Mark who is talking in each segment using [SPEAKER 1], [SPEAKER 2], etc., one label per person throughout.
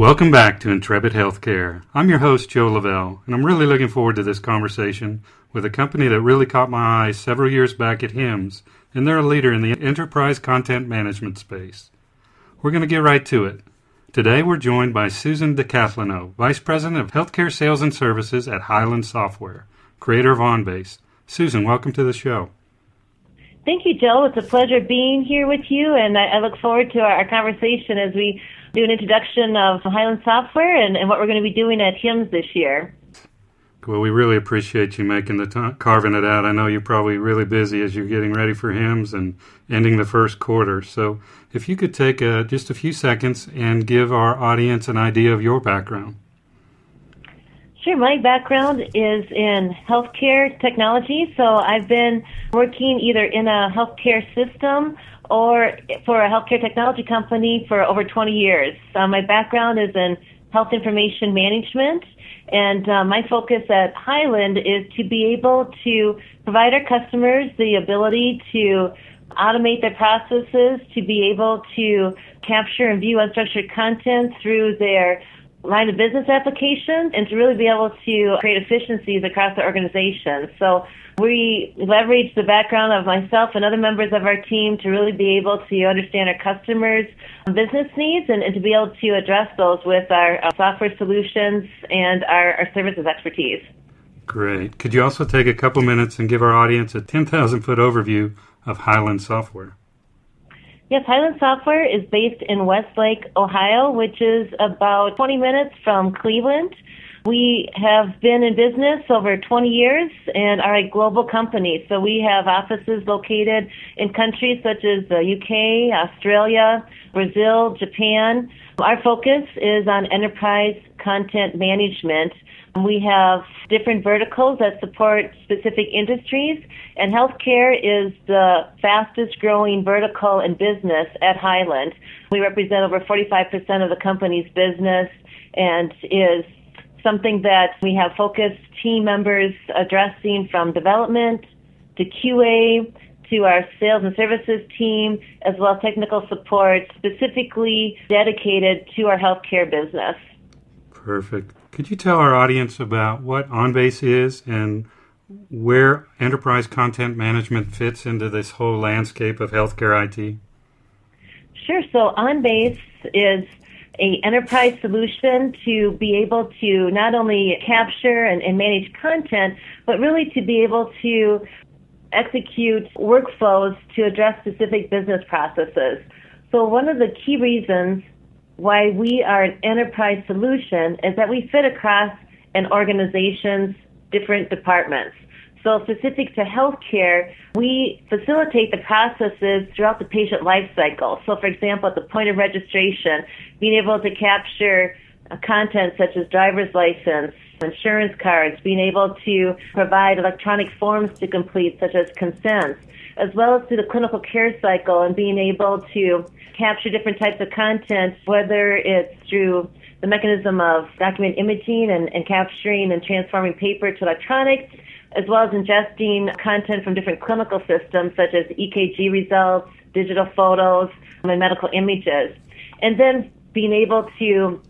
[SPEAKER 1] Welcome back to Intrepid Healthcare. I'm your host, Joe Lavelle, and I'm really looking forward to this conversation with a company that really caught my eye several years back at HIMSS, and they're a leader in the enterprise content management space. We're going to get right to it. Today we're joined by Susan deCathelineau, Vice President of Healthcare Sales and Services at Hyland Software, creator of OnBase. Susan, welcome to the show.
[SPEAKER 2] Thank you, Joe. It's a pleasure being here with you, and I, look forward to our, conversation as we do an introduction of Hyland Software and, and what we're going to be doing at HIMSS this year.
[SPEAKER 1] Well, we really appreciate you making the time, carving it out. I know you're probably really busy as you're getting ready for HIMSS and ending the first quarter. So, if you could take uh, just a few seconds and give our audience an idea of your background.
[SPEAKER 2] Sure. My background is in healthcare technology. So I've been working either in a healthcare system or for a healthcare technology company for over 20 years. Uh, my background is in health information management and uh, my focus at Hyland is to be able to provide our customers the ability to automate their processes, to be able to capture and view unstructured content through their line of business applications and to really be able to create efficiencies across the organization. So we leverage the background of myself and other members of our team to really be able to understand our customers' business needs and, and to be able to address those with our uh, software solutions and our, our services expertise.
[SPEAKER 1] Great. Could you also take a couple minutes and give our audience a 10,000 foot overview of Hyland Software?
[SPEAKER 2] Yes, Hyland Software is based in Westlake, Ohio, which is about 20 minutes from Cleveland. We have been in business over 20 years and are a global company. So we have offices located in countries such as the UK, Australia, Brazil, Japan. Our focus is on enterprise content management. We have different verticals that support specific industries, and healthcare is the fastest growing vertical in business at Hyland. We represent over 45% of the company's business and is something that we have focused team members addressing from development to QA to our sales and services team, as well as technical support specifically dedicated to our healthcare business.
[SPEAKER 1] Perfect. Could you tell our audience about what OnBase is and where enterprise content management fits into this whole landscape of healthcare IT?
[SPEAKER 2] Sure. So OnBase is a enterprise solution to be able to not only capture and, and manage content, but really to be able to execute workflows to address specific business processes. So one of the key reasons why we are an enterprise solution is that we fit across an organization's different departments. So specific to healthcare, we facilitate the processes throughout the patient life cycle. So for example, at the point of registration, being able to capture uh, content such as driver's license, insurance cards, being able to provide electronic forms to complete such as consents, as well as through the clinical care cycle and being able to capture different types of content, whether it's through the mechanism of document imaging and, and capturing and transforming paper to electronic, as well as ingesting content from different clinical systems such as EKG results, digital photos, and medical images. And then being able to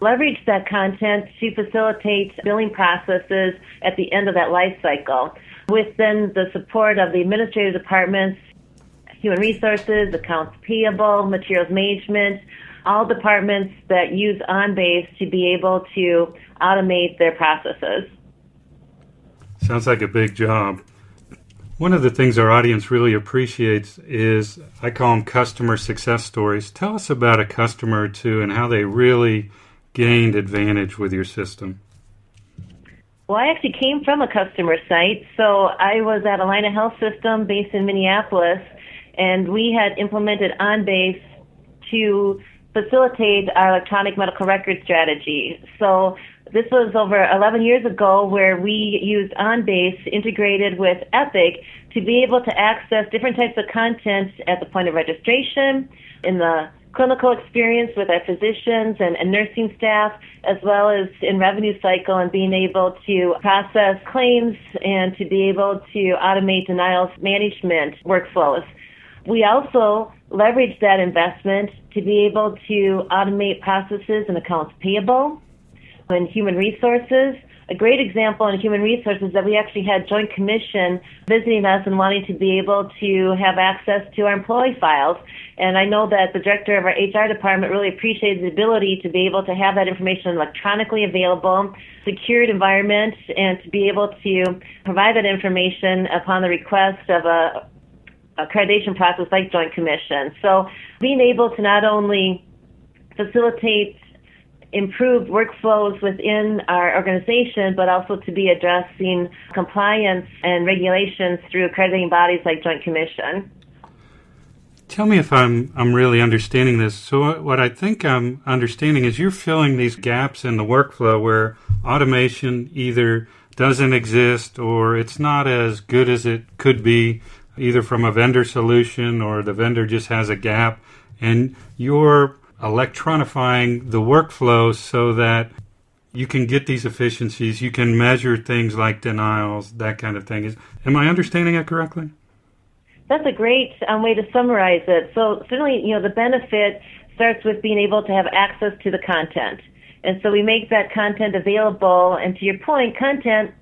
[SPEAKER 2] leverage that content to facilitate billing processes at the end of that life cycle with then the support of the administrative departments, human resources, accounts payable, materials management, all departments that use OnBase to be able to automate their processes.
[SPEAKER 1] Sounds like a big job. One of the things our audience really appreciates is I call them customer success stories. Tell us about a customer or two and how they really gained advantage with your system.
[SPEAKER 2] Well, I actually came from a customer site. So I was at Allina Health System based in Minneapolis, and we had implemented OnBase to facilitate our electronic medical record strategy. So this was over 11 years ago where we used OnBase integrated with Epic to be able to access different types of content at the point of registration, in the clinical experience with our physicians and, and, nursing staff, as well as in revenue cycle and being able to process claims and to be able to automate denials management workflows. We also leverage that investment to be able to automate processes and accounts payable and human resources a great example in human resources that we actually had Joint Commission visiting us and wanting to be able to have access to our employee files. And I know that the director of our HR department really appreciated the ability to be able to have that information electronically available, secured environment, and to be able to provide that information upon the request of a accreditation process like Joint Commission. So being able to not only facilitate improved workflows within our organization, but also to be addressing compliance and regulations through accrediting bodies like Joint Commission.
[SPEAKER 1] Tell me if I'm I'm really understanding this. So what I think I'm understanding is you're filling these gaps in the workflow where automation either doesn't exist or it's not as good as it could be either from a vendor solution or the vendor just has a gap and you're electronifying the workflow so that you can get these efficiencies. You can measure things like denials, that kind of thing. Is, am I understanding it correctly?
[SPEAKER 2] That's a great um, way to summarize it. So certainly, you know, the benefit starts with being able to have access to the content. And so we make that content available. And to your point, content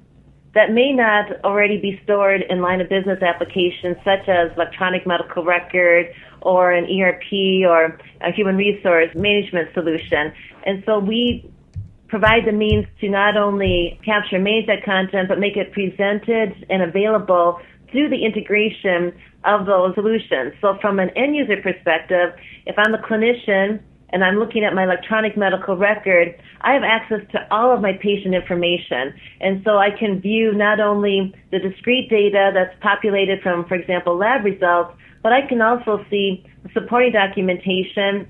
[SPEAKER 2] that may not already be stored in line of business applications such as electronic medical record or an ERP or a human resource management solution. And so we provide the means to not only capture and manage that content, but make it presented and available through the integration of those solutions. So from an end user perspective, if I'm a clinician and I'm looking at my electronic medical record, I have access to all of my patient information. And so I can view not only the discrete data that's populated from, for example, lab results, but I can also see supporting documentation,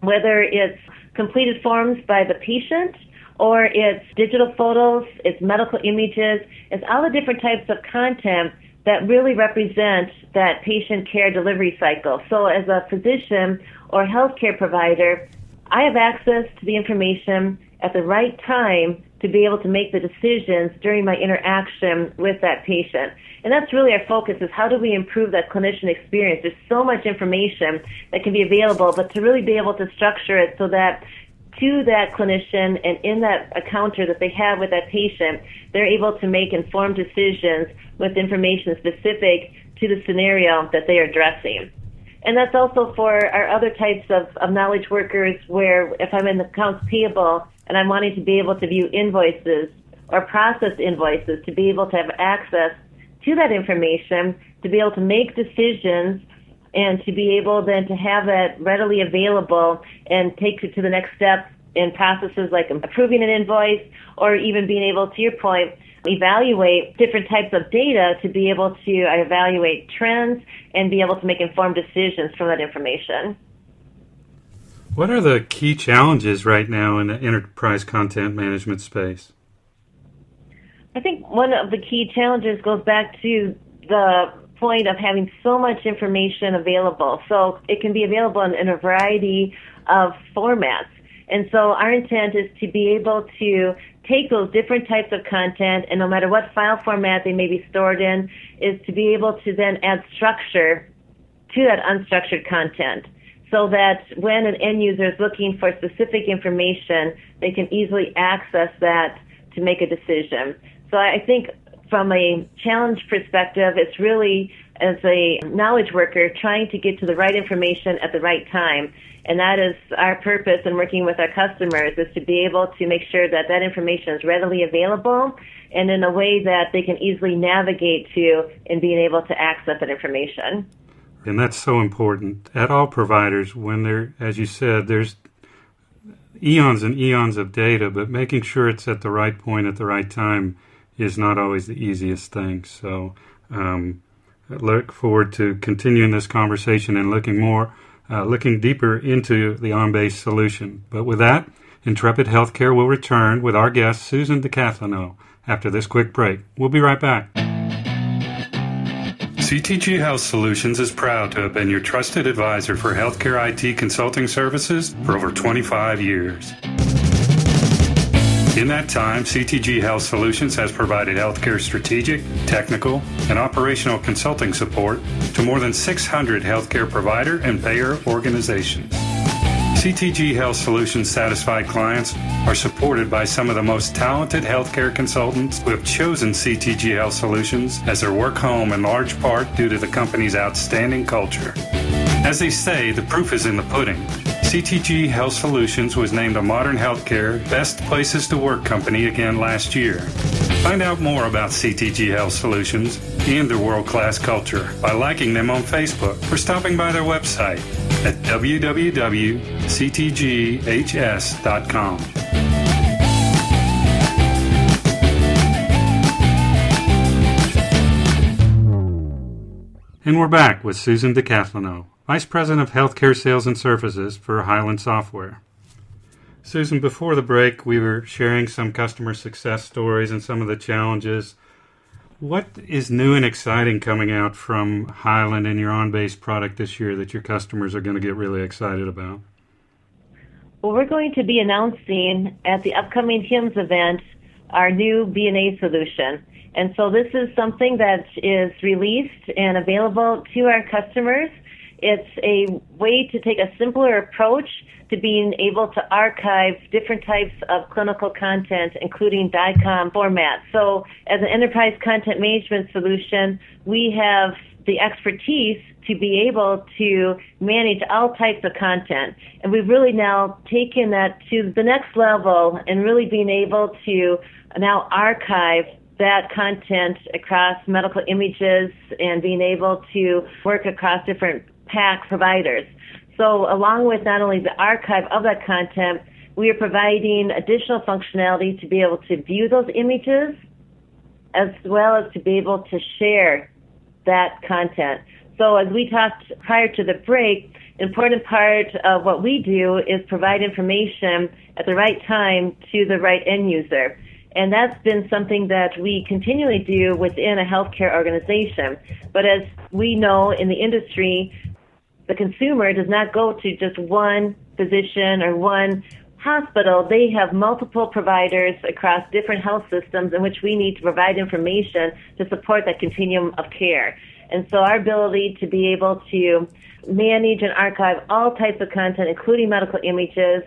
[SPEAKER 2] whether it's completed forms by the patient or it's digital photos, it's medical images, it's all the different types of content that really represent that patient care delivery cycle. So as a physician or healthcare provider, I have access to the information at the right time to be able to make the decisions during my interaction with that patient. And that's really our focus is how do we improve that clinician experience? There's so much information that can be available, but to really be able to structure it so that to that clinician and in that encounter that they have with that patient, they're able to make informed decisions with information specific to the scenario that they are addressing. And that's also for our other types of, of knowledge workers where if I'm in the accounts payable and I'm wanting to be able to view invoices or process invoices to be able to have access to that information, to be able to make decisions and to be able then to have that readily available and take it to the next step in processes like approving an invoice or even being able, to your point, evaluate different types of data to be able to evaluate trends and be able to make informed decisions from that information.
[SPEAKER 1] What are the key challenges right now in the enterprise content management space?
[SPEAKER 2] I think one of the key challenges goes back to the point of having so much information available. So it can be available in, in a variety of formats. And so our intent is to be able to take those different types of content and no matter what file format they may be stored in, is to be able to then add structure to that unstructured content so that when an end user is looking for specific information, they can easily access that to make a decision. So I think from a challenge perspective, it's really as a knowledge worker trying to get to the right information at the right time. And that is our purpose in working with our customers is to be able to make sure that that information is readily available and in a way that they can easily navigate to in being able to access that information.
[SPEAKER 1] And that's so important at all providers when they're, as you said, there's eons and eons of data, but making sure it's at the right point at the right time is not always the easiest thing. So, um, look forward to continuing this conversation and looking more, uh, looking deeper into the OnBase solution. But with that, Intrepid Healthcare will return with our guest, Susan deCathelineau, after this quick break. We'll be right back. CTG Health Solutions is proud to have been your trusted advisor for healthcare IT consulting services for over 25 years. In that time, CTG Health Solutions has provided healthcare strategic, technical, and operational consulting support to more than 600 healthcare provider and payer organizations. CTG Health Solutions satisfied clients are supported by some of the most talented healthcare consultants who have chosen CTG Health Solutions as their work home in large part due to the company's outstanding culture. As they say, the proof is in the pudding. CTG Health Solutions was named a Modern Healthcare Best Places to Work company again last year. Find out more about CTG Health Solutions and their world class culture by liking them on Facebook or stopping by their website at www.ctghs.com. And we're back with Susan deCathelineau, Vice President of Healthcare Sales and Services for Hyland Software. Susan, before the break, we were sharing some customer success stories and some of the challenges. What is new and exciting coming out from Hyland and your OnBase product this year that your customers are going to get really excited about?
[SPEAKER 2] Well, we're going to be announcing at the upcoming HIMSS event our new VNA solution. And so this is something that is released and available to our customers. It's a way to take a simpler approach to being able to archive different types of clinical content, including DICOM formats. So as an enterprise content management solution, we have the expertise to be able to manage all types of content. And we've really now taken that to the next level and really being able to now archive that content across medical images and being able to work across different PACS providers. So along with not only the archive of that content, we are providing additional functionality to be able to view those images as well as to be able to share that content. So as we talked prior to the break, important part of what we do is provide information at the right time to the right end user. And that's been something that we continually do within a healthcare organization. But as we know in the industry, the consumer does not go to just one physician or one hospital. They have multiple providers across different health systems in which we need to provide information to support that continuum of care. And so our ability to be able to manage and archive all types of content, including medical images,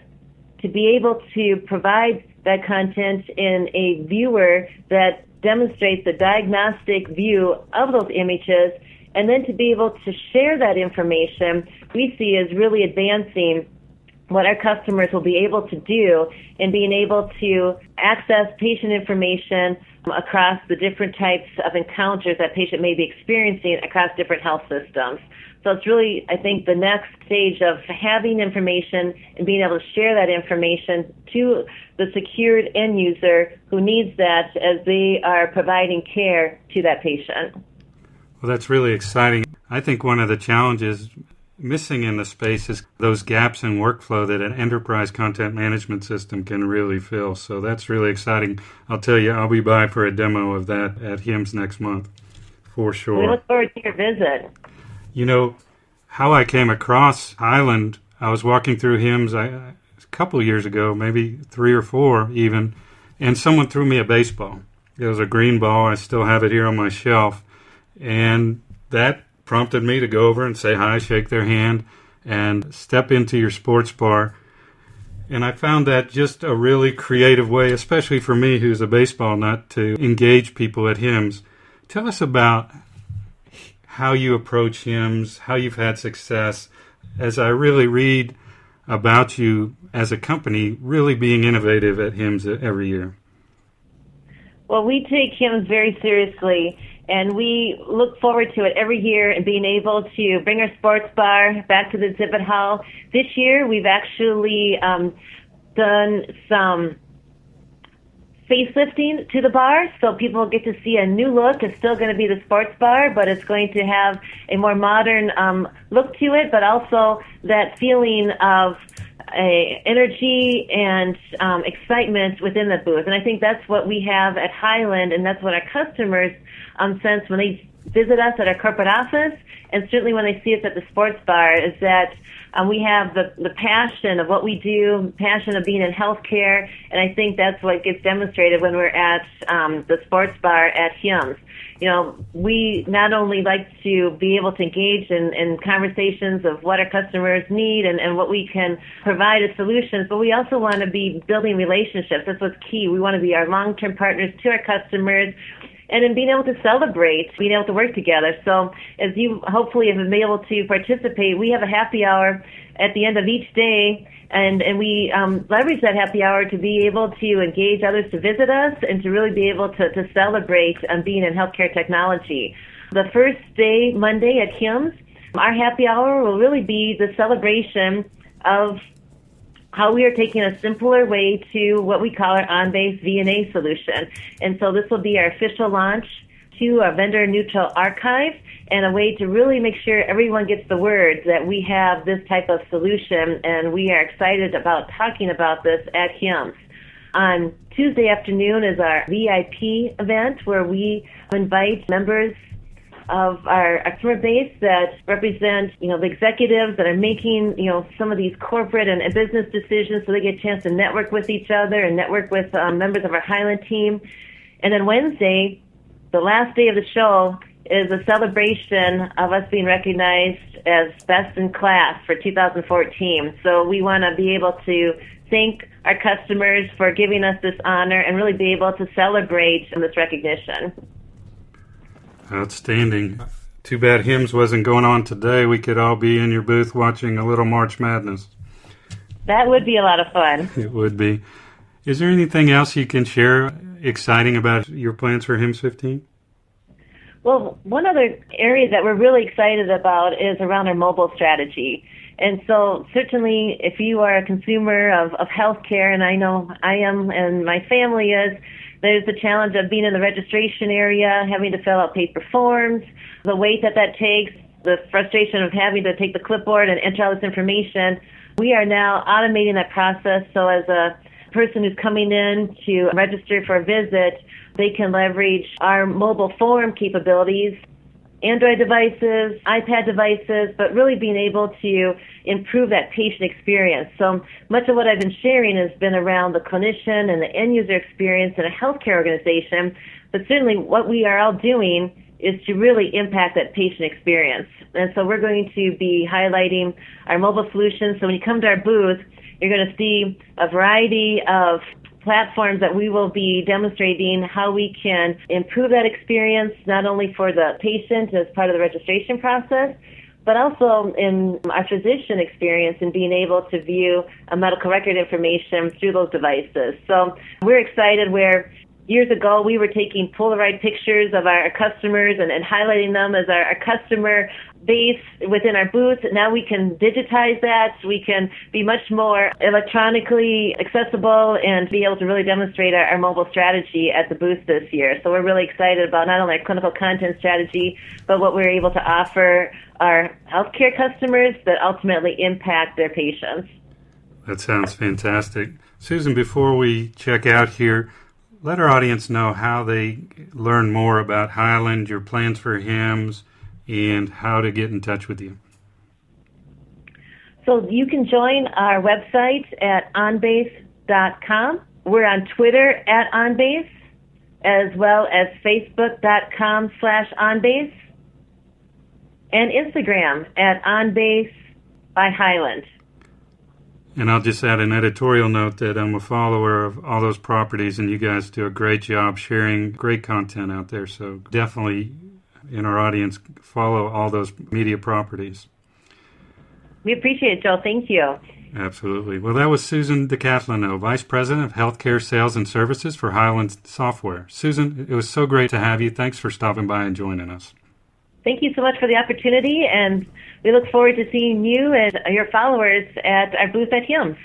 [SPEAKER 2] to be able to provide that content in a viewer that demonstrates the diagnostic view of those images, and then to be able to share that information, we see as really advancing what our customers will be able to do in being able to access patient information across the different types of encounters that patient may be experiencing across different health systems. So it's really, I think, the next stage of having information and being able to share that information to the secured end user who needs that as they are providing care to that patient.
[SPEAKER 1] Well, that's really exciting. I think one of the challenges missing in the space is those gaps in workflow that an enterprise content management system can really fill. So that's really exciting. I'll tell you, I'll be by for a demo of that at HIMSS next month for sure.
[SPEAKER 2] We look forward to your visit.
[SPEAKER 1] You know, how I came across Hyland, I was walking through HIMSS I, a couple years ago, maybe three or four even, and someone threw me a baseball. It was a green ball. I still have it here on my shelf. And that prompted me to go over and say hi, shake their hand, and step into your sports bar. And I found that just a really creative way, especially for me who's a baseball nut, to engage people at HIMSS. Tell us about how you approach HIMSS, how you've had success. As I really read about you as a company, really being innovative at HIMSS every year.
[SPEAKER 2] Well, we take HIMSS very seriously, and we look forward to it every year and being able to bring our sports bar back to the exhibit hall. This year, we've actually um, done some facelifting to the bar, so people get to see a new look. It's still going to be the sports bar, but it's going to have a more modern um, look to it, but also that feeling of a energy and um, excitement within the booth. And I think that's what we have at Hyland, and that's what our customers um, sense when they visit us at our corporate office, and certainly when they see us at the sports bar, is that um, we have the, the passion of what we do, passion of being in healthcare, and I think that's what gets demonstrated when we're at um, the sports bar at HIMSS. You know, we not only like to be able to engage in, in conversations of what our customers need and, and what we can provide as solutions, but we also want to be building relationships. That's what's key. We want to be our long-term partners to our customers and in being able to celebrate, being able to work together. So as you hopefully have been able to participate, we have a happy hour at the end of each day and and we um, leverage that happy hour to be able to engage others to visit us and to really be able to, to celebrate um, being in healthcare technology. The first day, Monday at HIMSS, our happy hour will really be the celebration of how we are taking a simpler way to what we call our OnBase VNA solution. And so this will be our official launch to a vendor neutral archive and a way to really make sure everyone gets the word that we have this type of solution and we are excited about talking about this at HIMSS. On Tuesday afternoon is our VIP event where we invite members of our customer base that represent, you know, the executives that are making, you know, some of these corporate and, business decisions so they get a chance to network with each other and network with um, members of our Hyland team. And then Wednesday, the last day of the show, is a celebration of us being recognized as best in class for 2014. So we want to be able to thank our customers for giving us this honor and really be able to celebrate this recognition.
[SPEAKER 1] Outstanding. Too bad HIMSS wasn't going on today. We could all be in your booth watching a little March Madness.
[SPEAKER 2] That would be a lot of fun.
[SPEAKER 1] It would be. Is there anything else you can share exciting about your plans for HIMSS 15?
[SPEAKER 2] Well, one other area that we're really excited about is around our mobile strategy. And so certainly if you are a consumer of, of healthcare, and I know I am and my family is, there's the challenge of being in the registration area, having to fill out paper forms, the wait that that takes, the frustration of having to take the clipboard and enter all this information. We are now automating that process so as a person who's coming in to register for a visit, they can leverage our mobile form capabilities Android devices, iPad devices, but really being able to improve that patient experience. So much of what I've been sharing has been around the clinician and the end user experience in a healthcare organization, but certainly what we are all doing is to really impact that patient experience. And so we're going to be highlighting our mobile solutions. So when you come to our booth, you're going to see a variety of platforms that we will be demonstrating how we can improve that experience not only for the patient as part of the registration process, but also in our physician experience in being able to view a medical record information through those devices. So we're excited where years ago we were taking Polaroid pictures of our customers and, and highlighting them as our, our customer base within our booth. Now we can digitize that. We can be much more electronically accessible and be able to really demonstrate our, our mobile strategy at the booth this year. So we're really excited about not only our clinical content strategy, but what we're able to offer our healthcare customers that ultimately impact their patients.
[SPEAKER 1] That sounds fantastic. Susan, before we check out here, let our audience know how they learn more about Hyland, your plans for HIMSS, and how to get in touch with you.
[SPEAKER 2] So you can join our website at onbase.com. We're on Twitter at onbase, as well as facebook.com slash onbase, and Instagram at onbase by Hyland.
[SPEAKER 1] And I'll just add an editorial note that I'm a follower of all those properties, and you guys do a great job sharing great content out there. So definitely, in our audience, follow all those media properties.
[SPEAKER 2] We appreciate it, Joe. Thank you.
[SPEAKER 1] Absolutely. Well, that was Susan deCathelineau, Vice President of Healthcare Sales and Services for Hyland Software. Susan, it was so great to have you. Thanks for stopping by and joining us.
[SPEAKER 2] Thank you so much for the opportunity, and we look forward to seeing you and your followers at our booth at HIMSS.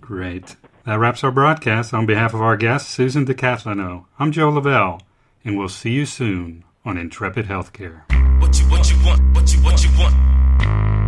[SPEAKER 1] Great. That wraps our broadcast. On behalf of our guest, Susan deCathelineau, I'm Joe Lavelle, and we'll see you soon on Intrepid Healthcare. What you, what you want, what you, what you want.